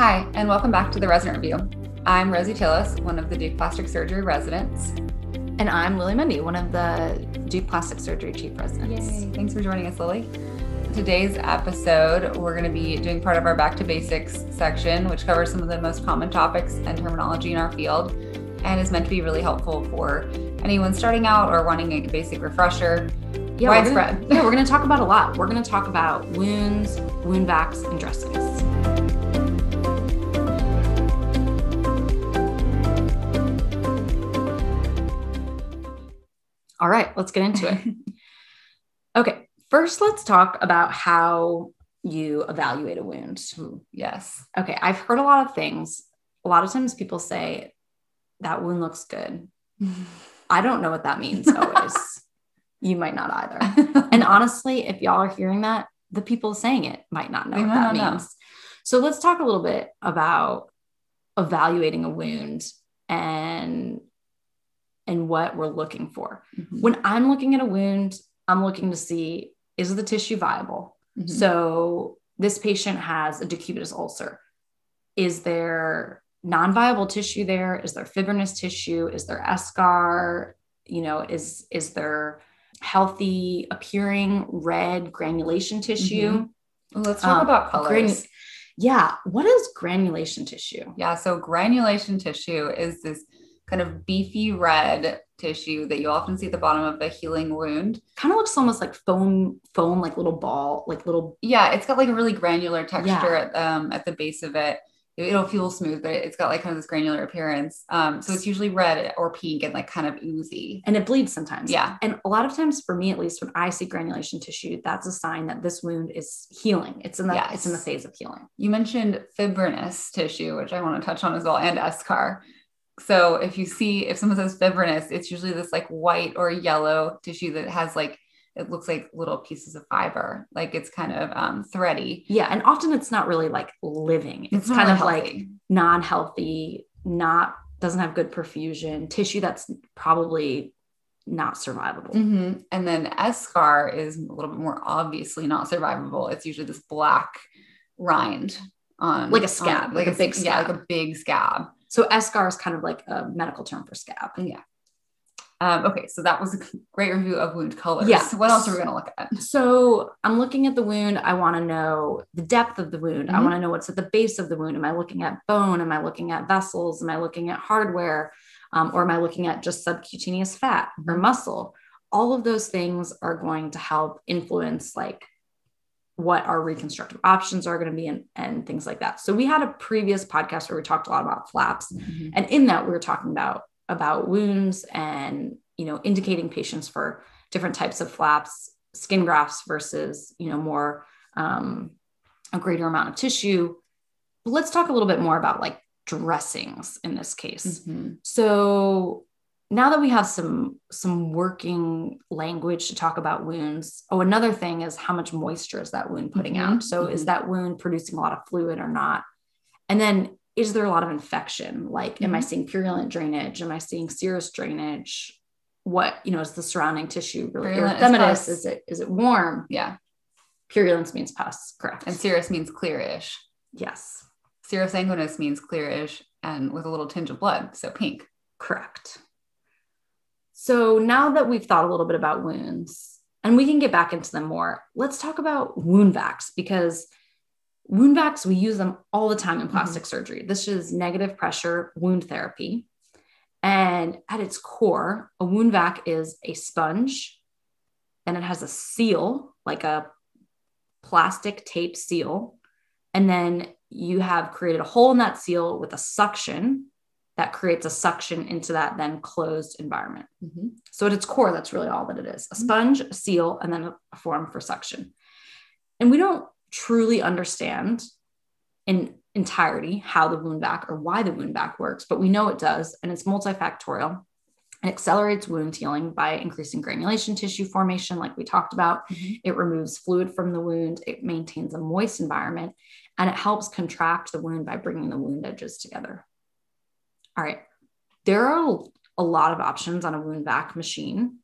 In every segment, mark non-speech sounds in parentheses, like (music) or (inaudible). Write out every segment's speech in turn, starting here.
Hi, and welcome back to the Resident Review. I'm Rosie Tillis, one of the Duke Plastic Surgery residents. And I'm Lily Mundy, one of the Duke Plastic Surgery Chief Residents. Yay. Thanks for joining us, Lily. Today's episode, we're going to be doing part of our Back to Basics section, which covers some of the most common topics and terminology in our field and is meant to be really helpful for anyone starting out or wanting a basic refresher. Yeah, widespread. We're gonna, (laughs) yeah, we're going to talk about a lot. We're going to talk about wounds, wound vacs, and dressings. All right, let's get into it. (laughs) okay, first, let's talk about how you evaluate a wound. Ooh, yes. Okay, I've heard a lot of things. A lot of times people say that wound looks good. (laughs) I don't know what that means always. (laughs) you might not either. And honestly, if y'all are hearing that, the people saying it might not know They what that know. means. So let's talk a little bit about evaluating a wound and and what we're looking for. Mhm. When I'm looking at a wound, I'm looking to see is the tissue viable? Mhm. So this patient has a decubitus ulcer. Is there non-viable tissue there? Is there fibrinous tissue? Is there eschar? You know, is is there healthy appearing red granulation tissue? Well, let's talk Um, about colors. granu- yeah. What is granulation tissue? Yeah, so granulation tissue is this kind of beefy red tissue that you often see at the bottom of a healing wound. Kind of looks almost like foam, foam, like little ball, like little Yeah, it's got like a really granular texture Yeah. at um at the base of it. It'll feel smooth, but it's got like kind of this granular appearance. Um, so it's usually red or pink and like kind of oozy. and it bleeds sometimes. Yeah. And a lot of times for me, at least when I see granulation tissue, that's a sign that this wound is healing. It's in the it's in the phase of healing. You mentioned fibrinous tissue, which I want to touch on as well, and eschar. So if you see if someone says fibrinous, it's usually this like white or yellow tissue that has like it looks like little pieces of fiber, like it's kind of um, thready. Yeah. And often it's not really like living. It's, not kind of like non-healthy, not doesn't have good perfusion, tissue that's probably not survivable. Mhm. And then eschar is a little bit more obviously not survivable. It's usually this black rind on Like a scab, on- like a big yeah, like a big scab. So eschar is kind of like a medical term for scab. Yeah. Um, okay, so that was a great review of wound colors. Yeah. What else are we going to look at? So I'm looking at the wound. I want to know the depth of the wound. I Mhm. want to know what's at the base of the wound. Am I looking at bone? Am I looking at vessels? Am I looking at hardware? Um, or am I looking at just subcutaneous fat or Mhm. muscle? All of those things are going to help influence like what our reconstructive options are going to be and, and things like that. So we had a previous podcast where we talked a lot about flaps. And in that, we were talking about about wounds and you know indicating patients for different types of flaps, skin grafts versus you know more um, a greater amount of tissue. But let's talk a little bit more about like dressings in this case. Mhm. So now that we have some some working language to talk about wounds, oh, another thing is how much moisture is that wound putting Mhm, out? So is mhm. that wound producing a lot of fluid or not? And then is there a lot of infection? Like, am I Mhm. seeing purulent drainage? Am I seeing serous drainage? What you know is the surrounding tissue really Purulent is erythematous? Is it is it warm? Yeah. Purulence means pus, correct? And serous means clearish. yes, Serous Serosanguinous means clearish and with a little tinge of blood, so pink. Correct. So now that we've thought a little bit about wounds, and we can get back into them more, let's talk about wound vacs because wound vacs, we use them all the time in mm-hmm. plastic surgery. This is negative pressure wound therapy. And at its core, a wound vac is a sponge and it has a seal, like a plastic tape seal. And then you have created a hole in that seal with a suction that creates a suction into that then closed environment. So at its core, that's really all that it is a sponge, a seal, and then a, form for suction. And we don't truly understand in entirety how the wound vac or why the wound vac works, but we know it does, and it's multifactorial. It accelerates wound healing by increasing granulation tissue formation, like we talked about. Mhm. It removes fluid from the wound, it maintains a moist environment, and it helps contract the wound by bringing the wound edges together. All right. There are a lot of options on a wound vac machine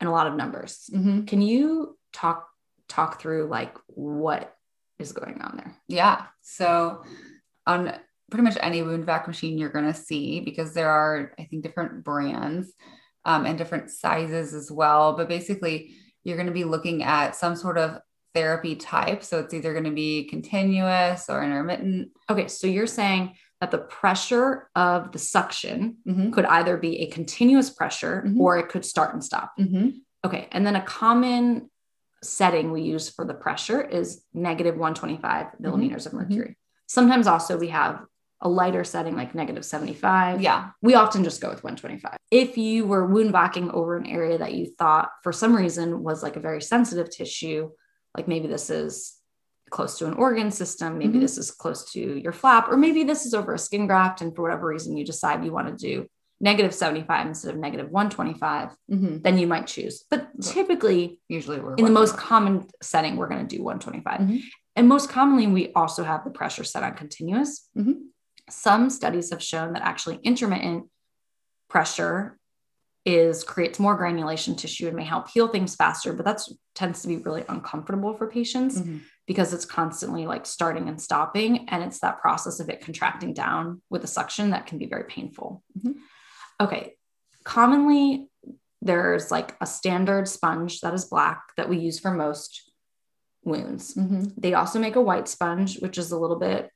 and a lot of numbers. Mhm. Can you talk talk through like what is going on there? Yeah. So on pretty much any wound vac machine you're going to see because there are, I think, different brands um, and different sizes as well. But basically, you're going to be looking at some sort of therapy type. So it's either going to be continuous or intermittent. Okay. So you're saying that the pressure of the suction mm-hmm. could either be a continuous pressure mm-hmm. or it could start and stop. Mm-hmm. Okay. And then a common setting we use for the pressure is negative 125 mm-hmm. millimeters of mercury. Mm-hmm. Sometimes also we have a lighter setting like negative 75. Yeah. We often just go with 125. If you were wound vacking over an area that you thought for some reason was like a very sensitive tissue, like maybe this is close to an organ system, maybe mm-hmm. this is close to your flap, or maybe this is over a skin graft. And for whatever reason, you decide you want to do negative 75 instead of negative 125, mm-hmm. then you might choose. But typically, usually we're in the most common setting, we're going to do 125. Mm-hmm. And most commonly, we also have the pressure set on continuous. Mm-hmm. Some studies have shown that actually intermittent pressure is creates more granulation tissue and may help heal things faster but that's tends to be really uncomfortable for patients mm-hmm. Because it's constantly like starting and stopping and it's that process of it contracting down with a suction that can be very painful mm-hmm. okay commonly there's like a standard sponge that is black that we use for most wounds mm-hmm. they also make a white sponge which is a little bit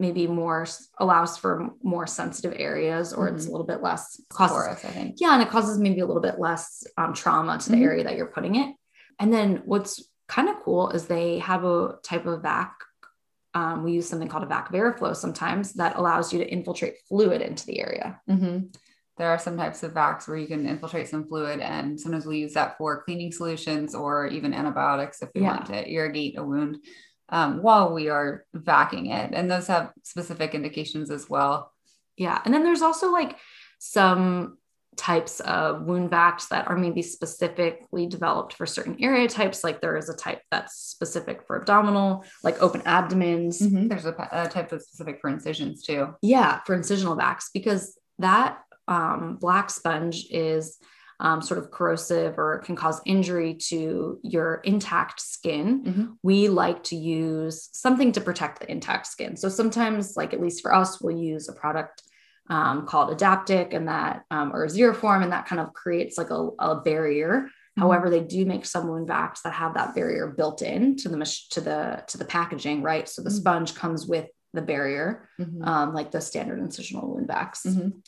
maybe more allows for more sensitive areas or mm-hmm. it's a little bit less causes, porous, I think. Yeah, and it causes maybe a little bit less um, trauma to the mm-hmm. area that you're putting it. And then what's kind of cool is they have a type of vac. Um, we use something called a vac VeraFlo sometimes that allows you to infiltrate fluid into the area. Mm-hmm. There are some types of vacs where you can infiltrate some fluid, and sometimes we use that for cleaning solutions or even antibiotics if we yeah. want to irrigate a wound um, while we are vacking it. And those have specific indications as well. Yeah. And then there's also like some types of wound vacs that are maybe specifically developed for certain area types. Like there is a type that's specific for abdominal, like open abdomens. Mm-hmm. There's a, a, type that's specific for incisions too. Yeah, for incisional vacs, because that um, black sponge is um, sort of corrosive or can cause injury to your intact skin, mm-hmm. we like to use something to protect the intact skin. So sometimes, like at least for us, we'll use a product um, called Adaptic and that, um, or Xeroform, and that kind of creates like a, a barrier. Mm-hmm. However, they do make some wound vacs that have that barrier built in to the to the to the packaging, right? So the mm-hmm. sponge comes with the barrier, mm-hmm. um, like the standard incisional wound vacs. Mm-hmm.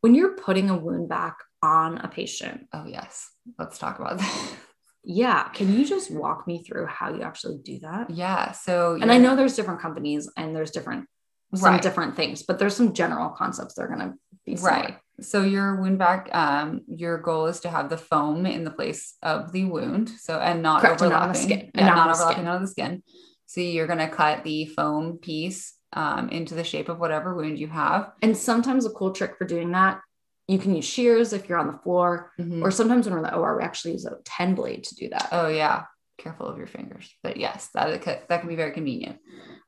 When you're putting a wound vac on a patient. Oh, yes. Let's talk about that. (laughs) Yeah. Can you just walk me through how you actually do that? Yeah. So, and I know there's different companies and there's different, some right. different things, but there's some general concepts that are going to be similar. right. So your wound vac, um, your goal is to have the foam in the place of the wound. So, and not Correct, overlapping, not, skin, yeah, not, not overlapping on the skin. So you're going to cut the foam piece um, into the shape of whatever wound you have. And sometimes a cool trick for doing that you can use shears if you're on the floor, mm-hmm. or sometimes when we're in the OR, we actually use a 10 blade to do that. Oh, yeah. Careful of your fingers. But yes, that, that can be very convenient.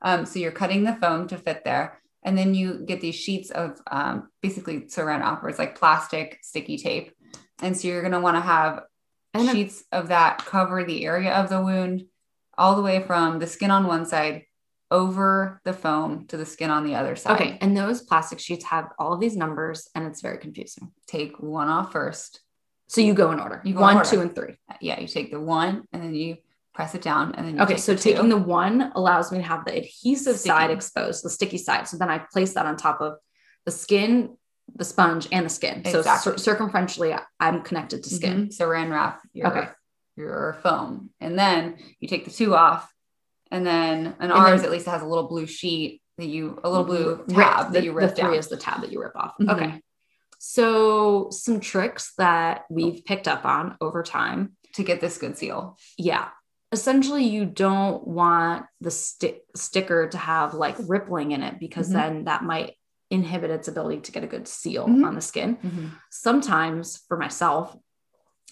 Um, so you're cutting the foam to fit there. And then you get these sheets of um, basically saran wrappers, like plastic sticky tape. And so you're going to want to have and sheets of that cover the area of the wound all the way from the skin on one side over the foam to the skin on the other side. Okay. And those plastic sheets have all of these numbers and it's very confusing. Take one off first. So you go in order. You go one, order. two, and three. Yeah. You take the one and then you press it down and then okay so taking the one allows me to have the adhesive sticky. side exposed the sticky side so then i place that on top of the skin the sponge and the skin exactly. so cir- circumferentially i'm connected to skin mm-hmm. saran wrap your, okay. your foam and then you take the two off and then an ours then, at least has a little blue sheet that you a little blue tab that you rip the three down. is the tab that you rip off. Mm-hmm. Okay. So some tricks that we've picked up on over time to get this good seal. Yeah. Essentially, you don't want the sti- sticker to have like rippling in it because mm-hmm. then that might inhibit its ability to get a good seal mm-hmm. on the skin. Mm-hmm. Sometimes for myself,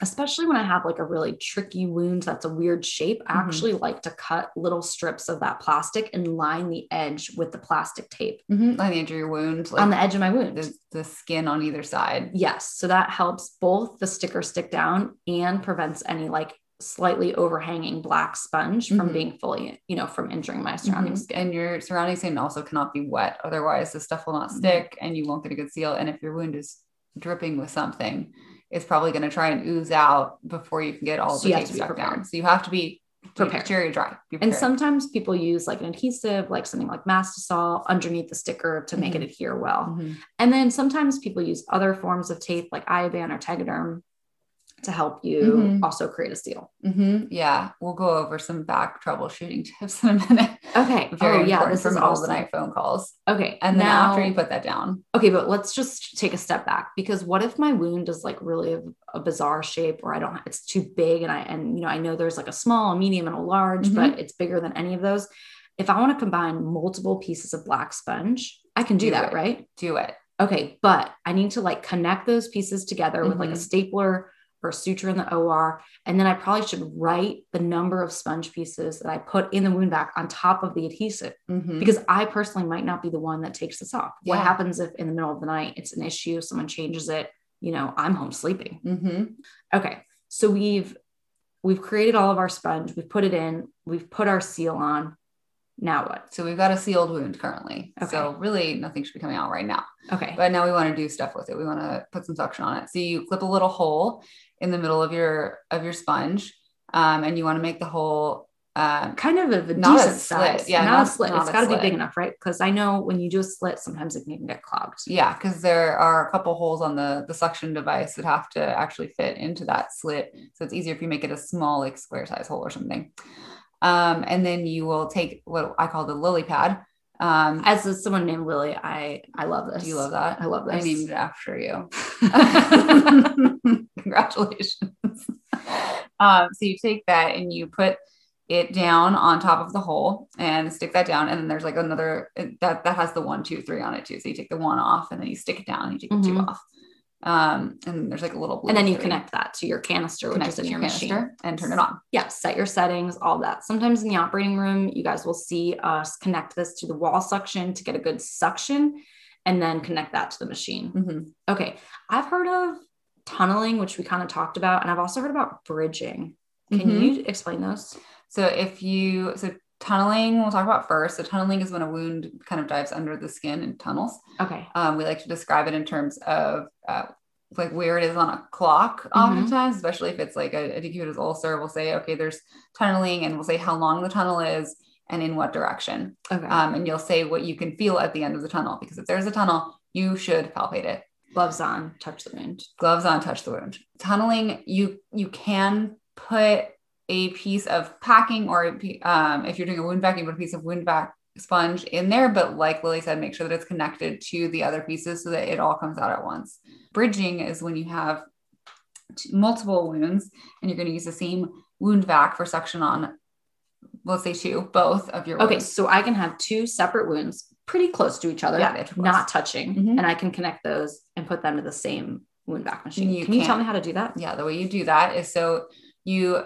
especially when I have like a really tricky wound that's a weird shape, I mm-hmm. actually like to cut little strips of that plastic and line the edge with the plastic tape. Mm-hmm. On the edge of your wound. Like on the edge of my wound. The, the skin on either side. Yes. So that helps both the sticker stick down and prevents any like slightly overhanging black sponge from Mhm. being fully, you know, from injuring my surrounding Mhm. skin. And your surrounding skin also cannot be wet. Otherwise, the stuff will not Mhm. stick and you won't get a good seal. And if your wound is dripping with something, it's probably going to try and ooze out before you can get all So the tape stuck down. So you have to be Prepared. Cherry dry. And sometimes people use like an adhesive, like something like Mastisol underneath the sticker to make it adhere well. Mhm. And then sometimes people use other forms of tape like Ioban or Tegaderm to help you Mhm. also create a seal. Mhm. Yeah, we'll go over some vac troubleshooting (laughs) tips in a minute. Okay. (laughs) Very oh yeah, important this for is middle awesome. the night phone calls. Okay. And then now- after you put that down, okay, but let's just take a step back because what if my wound is like really a, a bizarre shape or I don't it's too big and I and you know I know there's like a small, a medium, and a large, Mhm. but it's bigger than any of those. If I want to combine multiple pieces of black sponge, I can do, Do that, it. right? do it. Okay, but I need to like connect those pieces together with like a Mhm. stapler or suture in the OR. And then I probably should write the number of sponge pieces that I put in the wound vac on top of the adhesive Mhm. because I personally might not be the one that takes this off. What happens if in the middle of the night it's an issue, someone changes it, you know, I'm home sleeping. Mhm. Okay. So we've we've created all of our sponge, we've put it in, we've put our seal on. Now what? So we've got a sealed wound currently. Okay. So really nothing should be coming out right now. Okay. But now we want to do stuff with it. We want to put some suction on it. So you clip a little hole in the middle of your of your sponge, um, and you want to make the hole. Um, kind of a, a Not a decent slit. size. Yeah, not, not- a slit. not It's a got to be big enough, right? Because I know when you do a slit, sometimes it can get clogged. yeah, because there are a couple holes on the the suction device that have to actually fit into that slit. So it's easier if you make it a small, like square size hole or something. Um, and then you will take what I call the lily pad. Um, As someone named Lily, I I love this. do you love that? I love this. I named it after you. (laughs) (laughs) Congratulations. um, so you take that and you put it down on top of the hole and stick that down. And then there's like another that that has the one, two, three on it too. So you take the one off and then you stick it down and you take the two Mhm. off. Um, and there's like a little blue and then you three. connect that to your canister, which connect is in your your machine. canister and turn it on. Yeah, set your settings, all that. Sometimes in the operating room, you guys will see us connect this to the wall suction to get a good suction, and then connect that to the machine. Mhm. Okay, I've heard of tunneling, which we kind of talked about, and I've also heard about bridging. Can Mhm. you explain those? So if you so tunneling, we'll talk about first. So tunneling is when a wound kind of dives under the skin and tunnels. Okay. Um, we like to describe it in terms of uh, like where it is on a clock, Mhm. oftentimes, especially if it's like a, a decubitus ulcer. We'll say, okay, there's tunneling, and we'll say how long the tunnel is and in what direction. Okay. Um, and you'll say what you can feel at the end of the tunnel because if there's a tunnel, you should palpate it. Gloves on, touch the wound. Gloves on, touch the wound. Tunneling, you you can put a piece of packing or a um, if you're doing a wound vac, you put a piece of wound vac sponge in there. But like Lily said, make sure that it's connected to the other pieces so that it all comes out at once. Bridging is when you have multiple wounds and you're going to use the same wound vac for suction on, let's say two, both of your Okay, wounds. so I can have two separate wounds pretty close to each other, Yeah, not touching, Mhm. and I can connect those and put them to the same wound vac machine. You can you tell me how to do that? Yeah, the way you do that is so you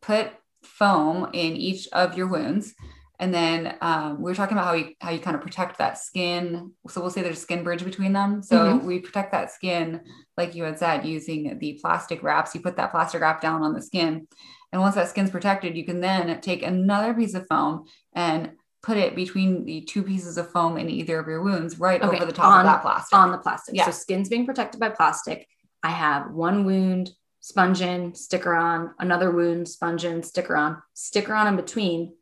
put foam in each of your wounds. And then um, we were talking about how you how you kind of protect that skin. So we'll say there's a skin bridge between them. So Mhm. we protect that skin, like you had said, using the plastic wraps. You put that plastic wrap down on the skin, and once that skin's protected, you can then take another piece of foam and put it between the two pieces of foam in either of your wounds, right Okay, over the top on- of that plastic. On the plastic. Yeah. So skin's being protected by plastic. I have one wound, sponge in, sticker on, another wound, sponge in, sticker on, sticker on in between,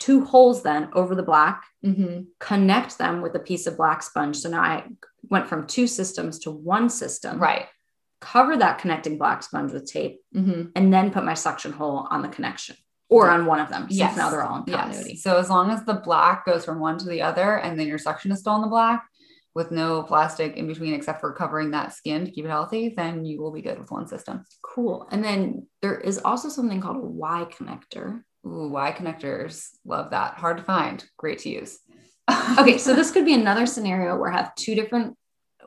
two holes then over the black, Mhm. connect them with a piece of black sponge. So now I went from two systems to one system. Right. Cover that connecting black sponge with tape Mhm. and then put my suction hole on the connection or on one of them. Yes. now they're all in continuity. Yes. So as long as the black goes from one to the other and then your suction is still in the black with no plastic in between except for covering that skin to keep it healthy, then you will be good with one system. Cool. And then there is also something called a Y connector. Ooh, Y connectors. Love that. Hard to find. Great to use. (laughs) Okay, so this could be another scenario where I have two different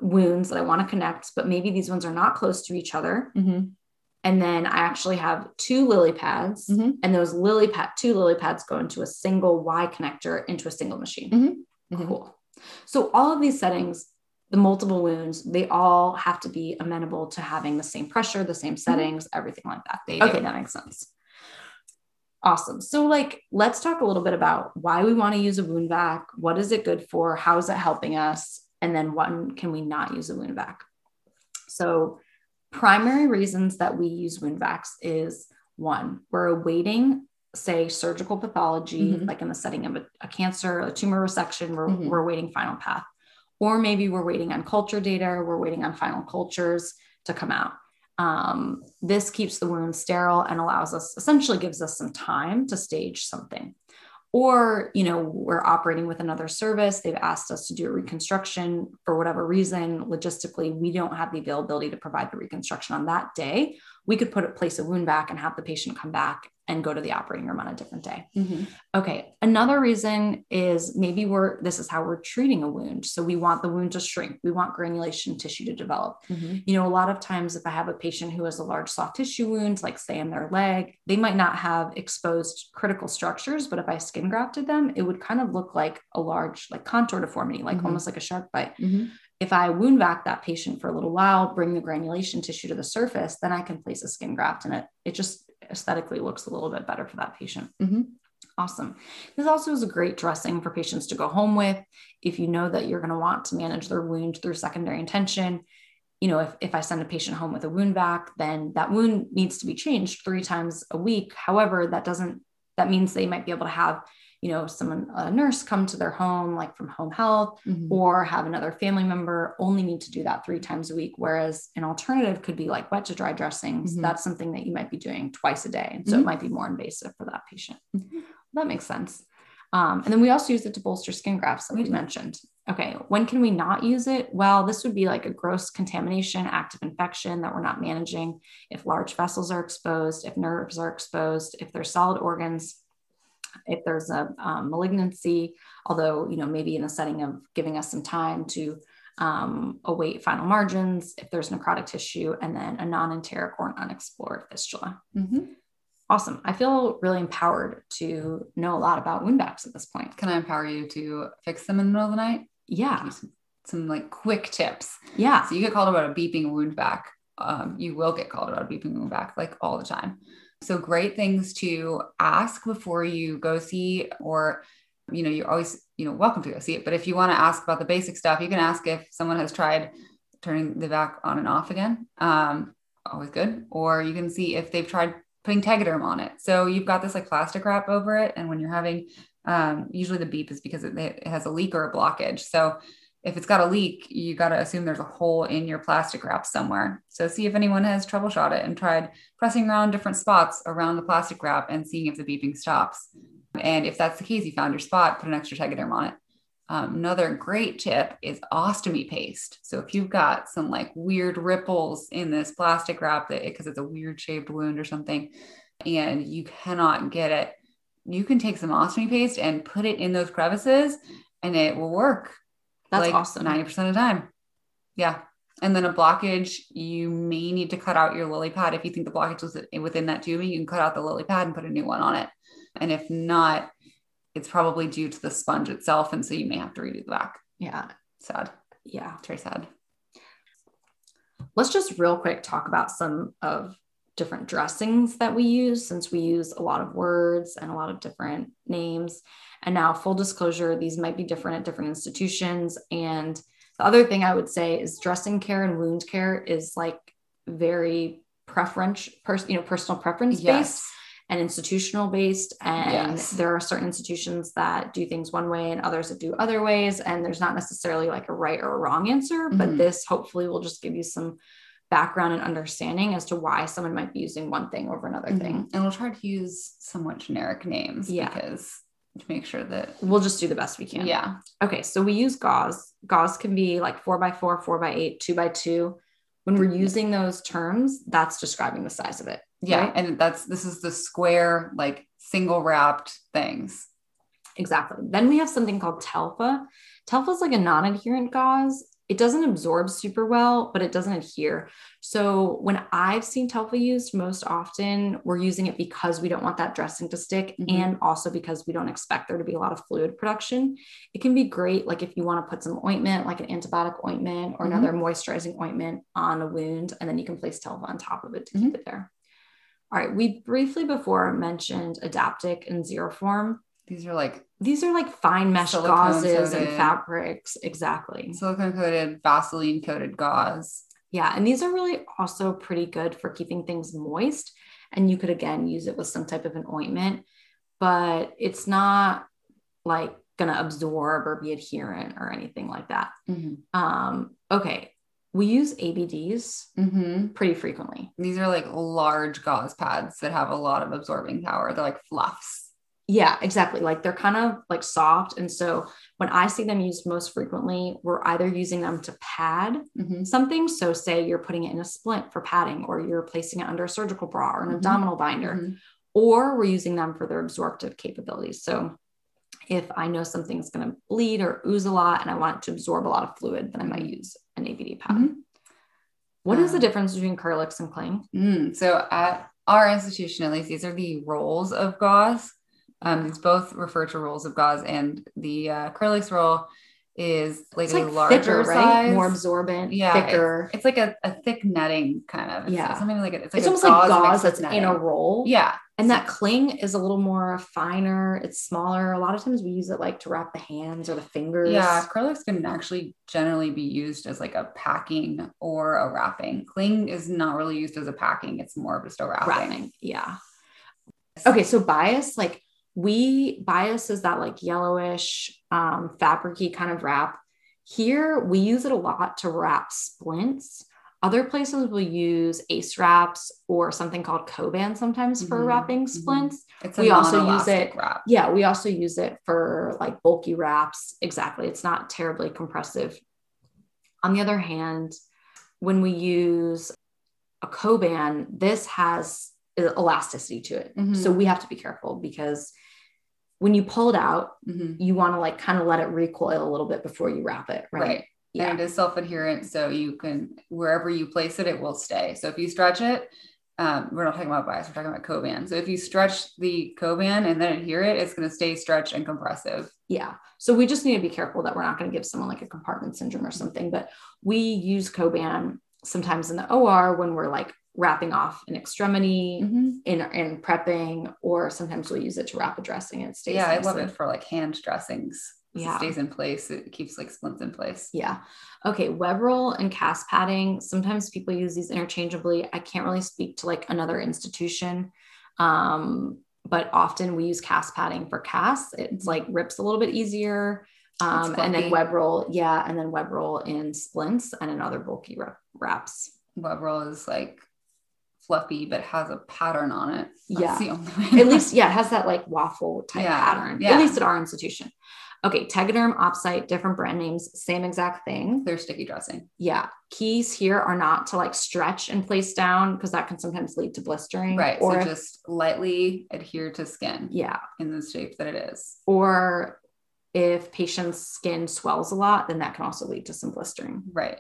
wounds that I want to connect, but maybe these ones are not close to each other. Mhm. And then I actually have two lily pads, Mhm. and those lily pad two lily pads go into a single Y connector into a single machine. Mhm. Mhm. Cool. So all of these settings the multiple wounds, they all have to be amenable to having the same pressure, the same settings, mm-hmm. everything like that. They okay, do. that makes sense. Awesome. So, like, let's talk a little bit about why we want to use a wound vac. What is it good for? How is it helping us? And then, when can we not use a wound vac? So, primary reasons that we use wound vacs is one, we're awaiting, say, surgical pathology, mm-hmm. like in the setting of a, a, cancer, a tumor resection, we're, mm-hmm. we're waiting final path. Or maybe we're waiting on culture data, we're waiting on final cultures to come out. Um, this keeps the wound sterile and allows us, essentially gives us some time to stage something. Or, you know, we're operating with another service. They've asked us to do a reconstruction for whatever reason. Logistically, we don't have the availability to provide the reconstruction on that day. We could put a place a wound vac and have the patient come back and go to the operating room on a different day. Mm-hmm. Okay. Another reason is maybe we're, this is how we're treating a wound. So we want the wound to shrink. We want granulation tissue to develop. Mm-hmm. You know, a lot of times if I have a patient who has a large soft tissue wound, like say in their leg, they might not have exposed critical structures, but if I skin grafted them, it would kind of look like a large, like contour deformity, like mm-hmm. almost like a shark bite. If I wound vac that patient for a little while, bring the granulation tissue to the surface, then I can place a skin graft and it, it just aesthetically looks a little bit better for that patient. Mm-hmm. Awesome. This also is a great dressing for patients to go home with. If you know that you're going to want to manage their wound through secondary intention, you know, if, if I send a patient home with a wound vac, then that wound needs to be changed three times a week. However, that doesn't, that means they might be able to have you know someone a nurse come to their home like from home health mm-hmm. or have another family member only need to do that three times a week whereas an alternative could be like wet to dry dressings mm-hmm. that's something that you might be doing twice a day and so mm-hmm. it might be more invasive for that patient mm-hmm. that makes sense um, and then we also use it to bolster skin grafts like we mentioned okay when can we not use it well this would be like a gross contamination active infection that we're not managing if large vessels are exposed if nerves are exposed if there's solid organs if there's a um, malignancy, although, you know, maybe in a setting of giving us some time to um, await final margins, if there's necrotic tissue, and then a non enteric or an unexplored fistula. Mm-hmm. Awesome. I feel really empowered to know a lot about wound vacs at this point. Can I empower you to fix them in the middle of the night? Yeah. Some, some, like quick tips. Yeah. So you get called about a beeping wound vac. Um, you will get called about a beeping wound vac like all the time. So great things to ask before you go see, or, you know, you're always, you know, welcome to go see it. But if you want to ask about the basic stuff, you can ask if someone has tried turning the vac on and off again. Um, always good. Or you can see if they've tried putting Tegaderm on it. So you've got this like plastic wrap over it. And when you're having, um, usually the beep is because it, it has a leak or a blockage. So if it's got a leak, you got to assume there's a hole in your plastic wrap somewhere. So see if anyone has troubleshot it and tried pressing around different spots around the plastic wrap and seeing if the beeping stops. And if that's the case, you found your spot, put an extra Tegaderm on it. Um, another great tip is ostomy paste. So if you've got some like weird ripples in this plastic wrap that because it's a weird shaped wound or something, and you cannot get it, you can take some ostomy paste and put it in those crevices and it will work that's like awesome. 90% of the time. Yeah. And then a blockage, you may need to cut out your lily pad. If you think the blockage was within that tubing, you can cut out the lily pad and put a new one on it. And if not, it's probably due to the sponge itself. And so you may have to redo the vac. Yeah. Sad. Yeah. It's very sad. Let's just real quick talk about some of different dressings that we use since we use a lot of words and a lot of different names. And now, full disclosure, these might be different at different institutions. And the other thing I would say is dressing care and wound care is like very preference, pers- you know, personal preference based. Yes. And institutional based. And yes. there are certain institutions that do things one way and others that do other ways. And there's not necessarily like a right or a wrong answer, mm-hmm. but this hopefully will just give you some background and understanding as to why someone might be using one thing over another mm-hmm. thing. And we'll try to use somewhat generic names yeah. because make sure that we'll just do the best we can. Yeah. Okay. So we use gauze. Gauze can be like four by four, four by eight, two by two. When we're using those terms, that's describing the size of it. Yeah. Right? And that's this is the square, like single wrapped things. Exactly. Then we have something called Telfa. Telfa is like a non adherent gauze. It doesn't absorb super well, but it doesn't adhere. So when I've seen Telfa used most often, we're using it because we don't want that dressing to stick Mhm. and also because we don't expect there to be a lot of fluid production. It can be great, like if you want to put some ointment, like an antibiotic ointment or Mhm. another moisturizing ointment on a wound, and then you can place Telfa on top of it to Mm-hmm. keep it there. All right, we briefly before mentioned Adaptic and Xeroform. These are like These are like fine mesh gauzes and fabrics. Exactly. silicone coated, Vaseline coated gauze. Yeah. And these are really also pretty good for keeping things moist. And you could again use it with some type of an ointment, but it's not like going to absorb or be adherent or anything like that. Mm-hmm. Um, okay. We use ABDs Mm-hmm. pretty frequently. These are like large gauze pads that have a lot of absorbing power. They're like fluffs. Yeah, exactly. Like they're kind of like soft. And so when I see them used most frequently, we're either using them to pad Mm-hmm. something. So, say you're putting it in a splint for padding, or you're placing it under a surgical bra or an Mhm. abdominal binder, Mm-hmm. or we're using them for their absorptive capabilities. So, if I know something's going to bleed or ooze a lot and I want it to absorb a lot of fluid, then I might Mhm. use an ABD pad. Mhm. What is the Um, difference between Kerlix and Cling? Mm, so at our institution, at least, these are the rolls of gauze. Um, these both refer to rolls of gauze, and the uh, Kerlix roll is like It's a like larger thicker, size. More absorbent, Yeah, thicker. It's like a, a thick netting kind of. It's Yeah. something like it. It's, like It's, a almost like mixed gauze that's in a netting. roll. Yeah, And that cling is a little more finer. It's smaller. A lot of times we use it like to wrap the hands or the fingers. Yeah, Kerlix can actually generally be used as like a packing or a wrapping. Cling is not really used as a packing, it's more of just a wrapping. wrapping. Yeah. Okay, so bias, like we bias is that like yellowish, um, fabricy kind of wrap. Here we use it a lot to wrap splints. Other places will use ace wraps or something called Coban sometimes for Mhm, wrapping mhm. splints. It's a We also use it- wrap. Yeah, we also use it for like bulky wraps. Exactly. It's not terribly compressive. On the other hand, when we use a Coban, this has elasticity to it. Mhm. So we have to be careful because when you pull it out, Mhm. you want to like kind of let it recoil a little bit before you wrap it. Right. Right. Yeah. And it is self-adherent, so you can wherever you place it, it will stay. So if you stretch it, um, we're not talking about bias, we're talking about Coban. So if you stretch the Coban and then adhere it, it's going to stay stretched and compressive. Yeah. So we just need to be careful that we're not going to give someone like a compartment syndrome or something. But we use Coban sometimes in the OR when we're like wrapping off an extremity Mhm. in in prepping, or sometimes we'll use it to wrap a dressing and it stays. Yeah, I love it for like hand dressings. Yeah. It stays in place. It keeps like splints in place. Yeah. Okay. Web roll and cast padding. Sometimes people use these interchangeably. I can't really speak to like another institution. Um, but often we use cast padding for casts. It's like rips a little bit easier. Um, and then web roll, yeah, and then web roll in splints and in other bulky wraps. Web roll is like fluffy, but has a pattern on it. That's Yeah. the only way. At (laughs) least, yeah, it has that like waffle type Yeah, pattern. yeah. At least at our institution. Okay, Tegaderm, Opsite, different brand names, same exact thing. they're sticky dressing. yeah keys here are not to like stretch and place down because that can sometimes lead to blistering Right. or so if- just lightly adhere to skin yeah in the shape that it is. or if patient's skin swells a lot then that can also lead to some blistering Right.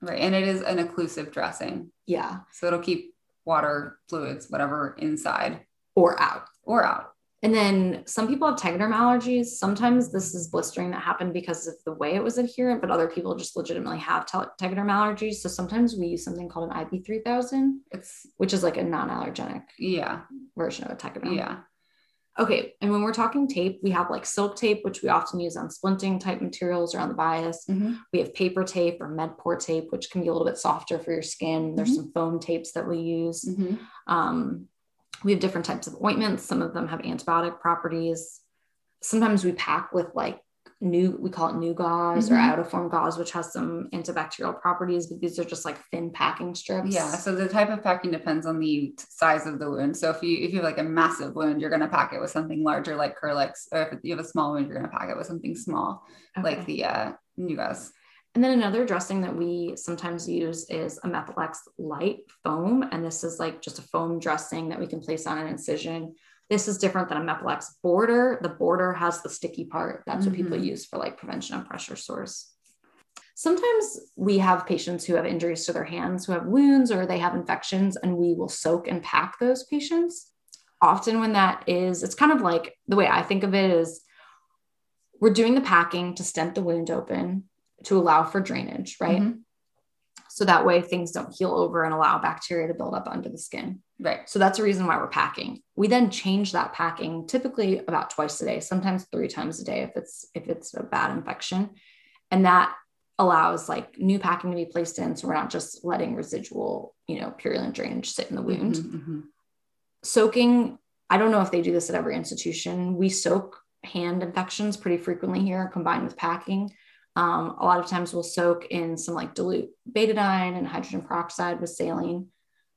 Right. And it is an occlusive dressing. yeah So it'll keep water, fluids, whatever inside or out or out. and then some people have tegaderm allergies sometimes this is blistering that happened because of the way it was adherent but other people just legitimately have te- tegaderm allergies so sometimes we use something called an IV3000 It's which is like a non-allergenic yeah. version of a tegaderm Yeah. Okay. And when we're talking tape, we have like silk tape, which we often use on splinting type materials around the bias. Mhm. We have paper tape or Medipore tape, which can be a little bit softer for your skin. There's Mhm. some foam tapes that we use. Mhm. Um, we have different types of ointments. Some of them have antibiotic properties. Sometimes we pack with like new, we call it NuGauze or Mhm. iodoform gauze, which has some antibacterial properties, but these are just like thin packing strips. Yeah. So the type of packing depends on the size of the wound. So if you if you have like a massive wound, you're gonna pack it with something larger like Kerlix. Or if you have a small wound, you're gonna pack it with something small, like the uh gauze. And then another dressing that we sometimes use is a Mepilex light foam. And this is like just a foam dressing that we can place on an incision. This is different than a Mepilex border. The border has the sticky part. That's what people Mhm. use for like prevention of pressure sores. sometimes we have patients who have injuries to their hands, who have wounds or they have infections, and we will soak and pack those patients. Often, when that is, it's kind of like the way I think of it is we're doing the packing to stent the wound open to allow for drainage, right? Mm-hmm. So that way things don't heal over and allow bacteria to build up under the skin. Right. So that's the reason why we're packing. We then change that packing typically about twice a day, sometimes three times a day if it's if it's a bad infection. And that allows like new packing to be placed in so we're not just letting residual, you know, purulent drainage sit in the wound. Mm-hmm, mm-hmm. Soaking, I don't know if they do this at every institution. We soak hand infections pretty frequently here combined with packing. Um, a lot of times we'll soak in some like dilute betadine and hydrogen peroxide with saline.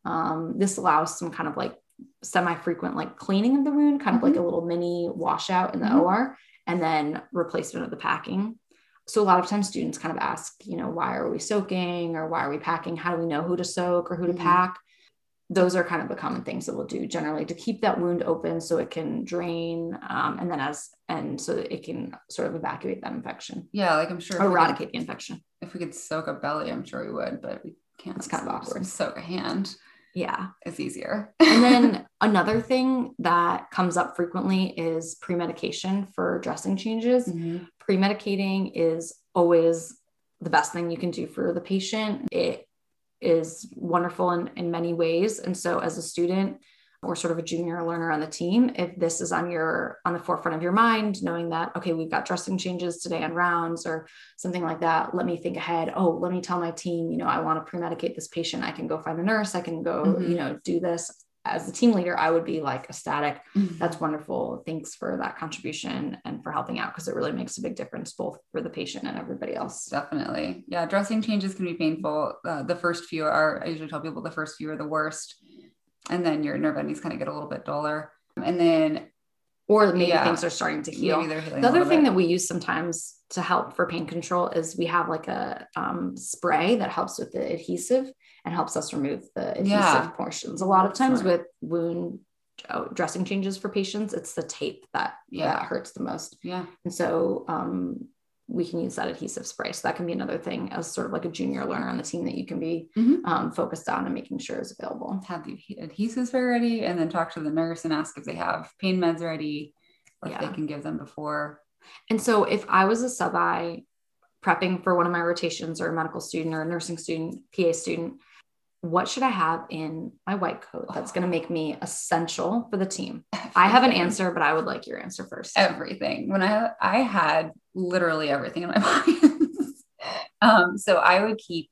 Um, this allows some kind of like semi-frequent like cleaning of the wound, kind mm-hmm. of like a little mini washout in the mm-hmm. OR, and then replacement of the packing. So a lot of times students kind of ask, you know, why are we soaking or why are we packing? How do we know who to soak or who to mm-hmm. pack? Those are kind of the common things that we'll do generally to keep that wound open so it can drain um, and then as and so that it can sort of evacuate that infection. Yeah like i'm sure eradicate could, the infection. if we could soak a belly i'm sure we would but we can't it's kind of awkward. soak a hand. Yeah. It's easier. And then (laughs) another thing that comes up frequently is pre-medication for dressing changes. Mm-hmm. pre-medicating is always the best thing you can do for the patient. It is wonderful in, in many ways. And so as a student or sort of a junior learner on the team, if this is on your on the forefront of your mind, knowing that, okay, we've got dressing changes today on rounds or something like that, let me think ahead. Oh, let me tell my team, you know, I want to pre-medicate this patient. I can go find a nurse, I can go, mm-hmm. you know, do this as a team leader, I would be like ecstatic. Mm-hmm. That's wonderful. Thanks for that contribution and for helping out because it really makes a big difference both for the patient and everybody else. Definitely. Yeah. Dressing changes can be painful. Uh, the first few are, I usually tell people the first few are the worst. And then your nerve endings kind of get a little bit duller. And then, or maybe yeah, things are starting to heal. The other thing bit. that we use sometimes to help for pain control is we have like a um, spray that helps with the adhesive and helps us remove the adhesive yeah. portions. A lot of times with wound uh, dressing changes for patients, it's the tape that yeah that hurts the most. Yeah, and so um, we can use that adhesive spray. So that can be another thing as sort of like a junior learner on the team that you can be mm-hmm. um, focused on and making sure is available. Have the adhesives very ready, and then talk to the nurse and ask if they have pain meds ready, or yeah. if they can give them before. And so if I was a sub I prepping for one of my rotations or a medical student or a nursing student, PA student, what should I have in my white coat that's going to make me essential for the team? Everything. (laughs) I have an answer, but I would like your answer first. Everything. When I I had literally everything in my (laughs) pockets. um, so I would keep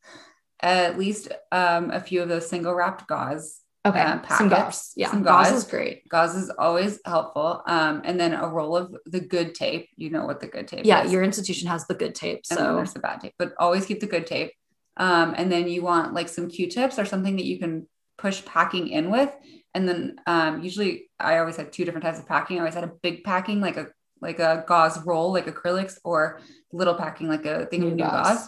at least um, a few of those single wrapped gauze. Okay, uh, some gauze. Yeah, some gauze. gauze is great. Gauze is always helpful. Um, and then a roll of the good tape. You know what the good tape yeah, is. your institution has the good tape. So there's the bad tape, but always keep the good tape. Um, and then you want like some Q-tips or something that you can push packing in with. And then um, usually I always had two different types of packing. I always had a big packing, like a like a gauze roll, like acrylics, or little packing, like a thing of NuGauze.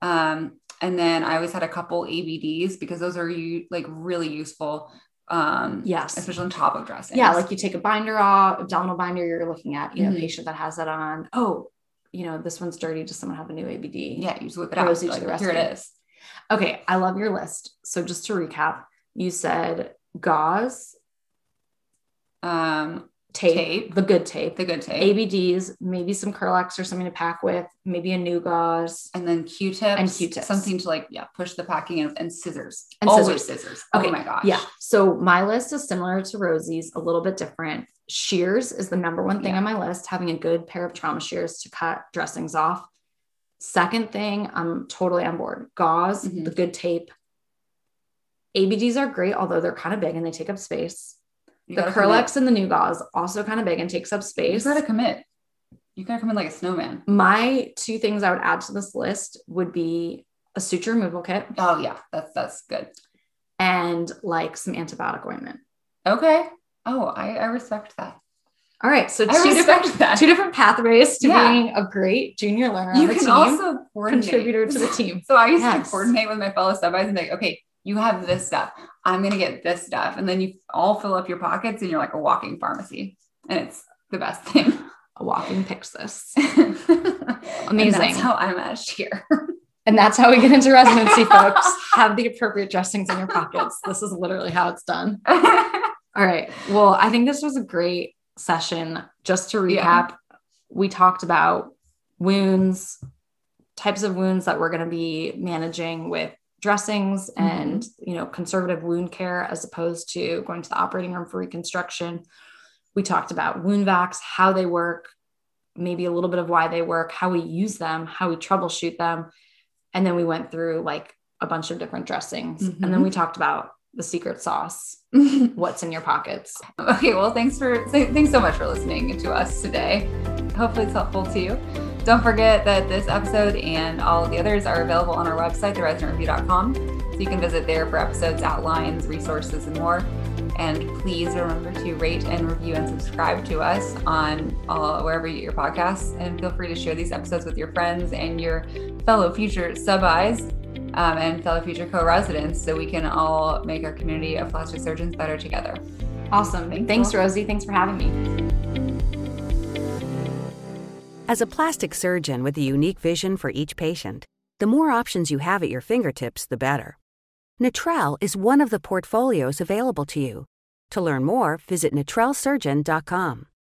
Um, and then I always had a couple ABDs because those are you like really useful. Um, yes, especially on top of dressing. Yeah, like you take a binder off, abdominal binder, you're looking at, you know, mm-hmm. patient that has that on. Oh, you know, this one's dirty. Does someone have a new ABD? Yeah, you just whip it out. Like, the here it is. Okay, I love your list. So just to recap, you said gauze, um, tape, tape, the good tape, the good tape, ABDs, maybe some Kerlix or something to pack with, maybe a NuGauze, and then Q-tips and Q-tips, something to like yeah push the packing in, and scissors, and always scissors. scissors. Oh okay. Oh my gosh, yeah. So my list is similar to Rosie's, a little bit different shears is the number one thing yeah. on my list, having a good pair of trauma shears to cut dressings off. Second thing, I'm totally on board. Gauze, mm-hmm. the good tape. ABDs are great, although they're kind of big and they take up space. You the Kerlix and the NuGauze also kind of big and takes up space. You gotta commit. You gotta come in like a snowman. My two things I would add to this list would be a suture removal kit. Oh yeah, that's that's good. And like some antibiotic ointment. Okay. Oh, I, I respect that. All right, so two different that. two different pathways to yeah. being a great junior learner. You can team, also contributor to the (laughs) team. so I used yes. to coordinate with my fellow sub and be like, okay, you have this stuff. I'm gonna get this stuff, and then you all fill up your pockets, and you're like a walking pharmacy, and it's the best thing. A walking Pyxis. (laughs) Amazing. that's how I managed here. And that's how we get into residency, folks. Have the appropriate dressings in your pockets. This is literally how it's done. (laughs) All right. Well, I think this was a great session. Just to recap, yeah. we talked about wounds, types of wounds that we're going to be managing with dressings mm-hmm. and you know conservative wound care as opposed to going to the operating room for reconstruction. We talked about wound vacs how they work maybe a little bit of why they work how we use them how we troubleshoot them. And then we went through like a bunch of different dressings. Mm-hmm. and then we talked about the secret sauce (laughs) what's in your pockets. Okay well thanks for thanks so much for listening to us today. Hopefully it's helpful to you don't forget that this episode and all of the others are available on our website, theresidentReview.com. So you can visit there for episodes, outlines, resources, and more. And please remember to rate and review and subscribe to us on uh, wherever you get your podcasts. And feel free to share these episodes with your friends and your fellow future sub-Is um, and fellow future co-residents so we can all make our community of plastic surgeons better together. Awesome. Thanks, Thanks Rosie. Thanks for having me. As a plastic surgeon with a unique vision for each patient, the more options you have at your fingertips, the better. Natrelle is one of the portfolios available to you. To learn more, visit natrellesurgeon.com.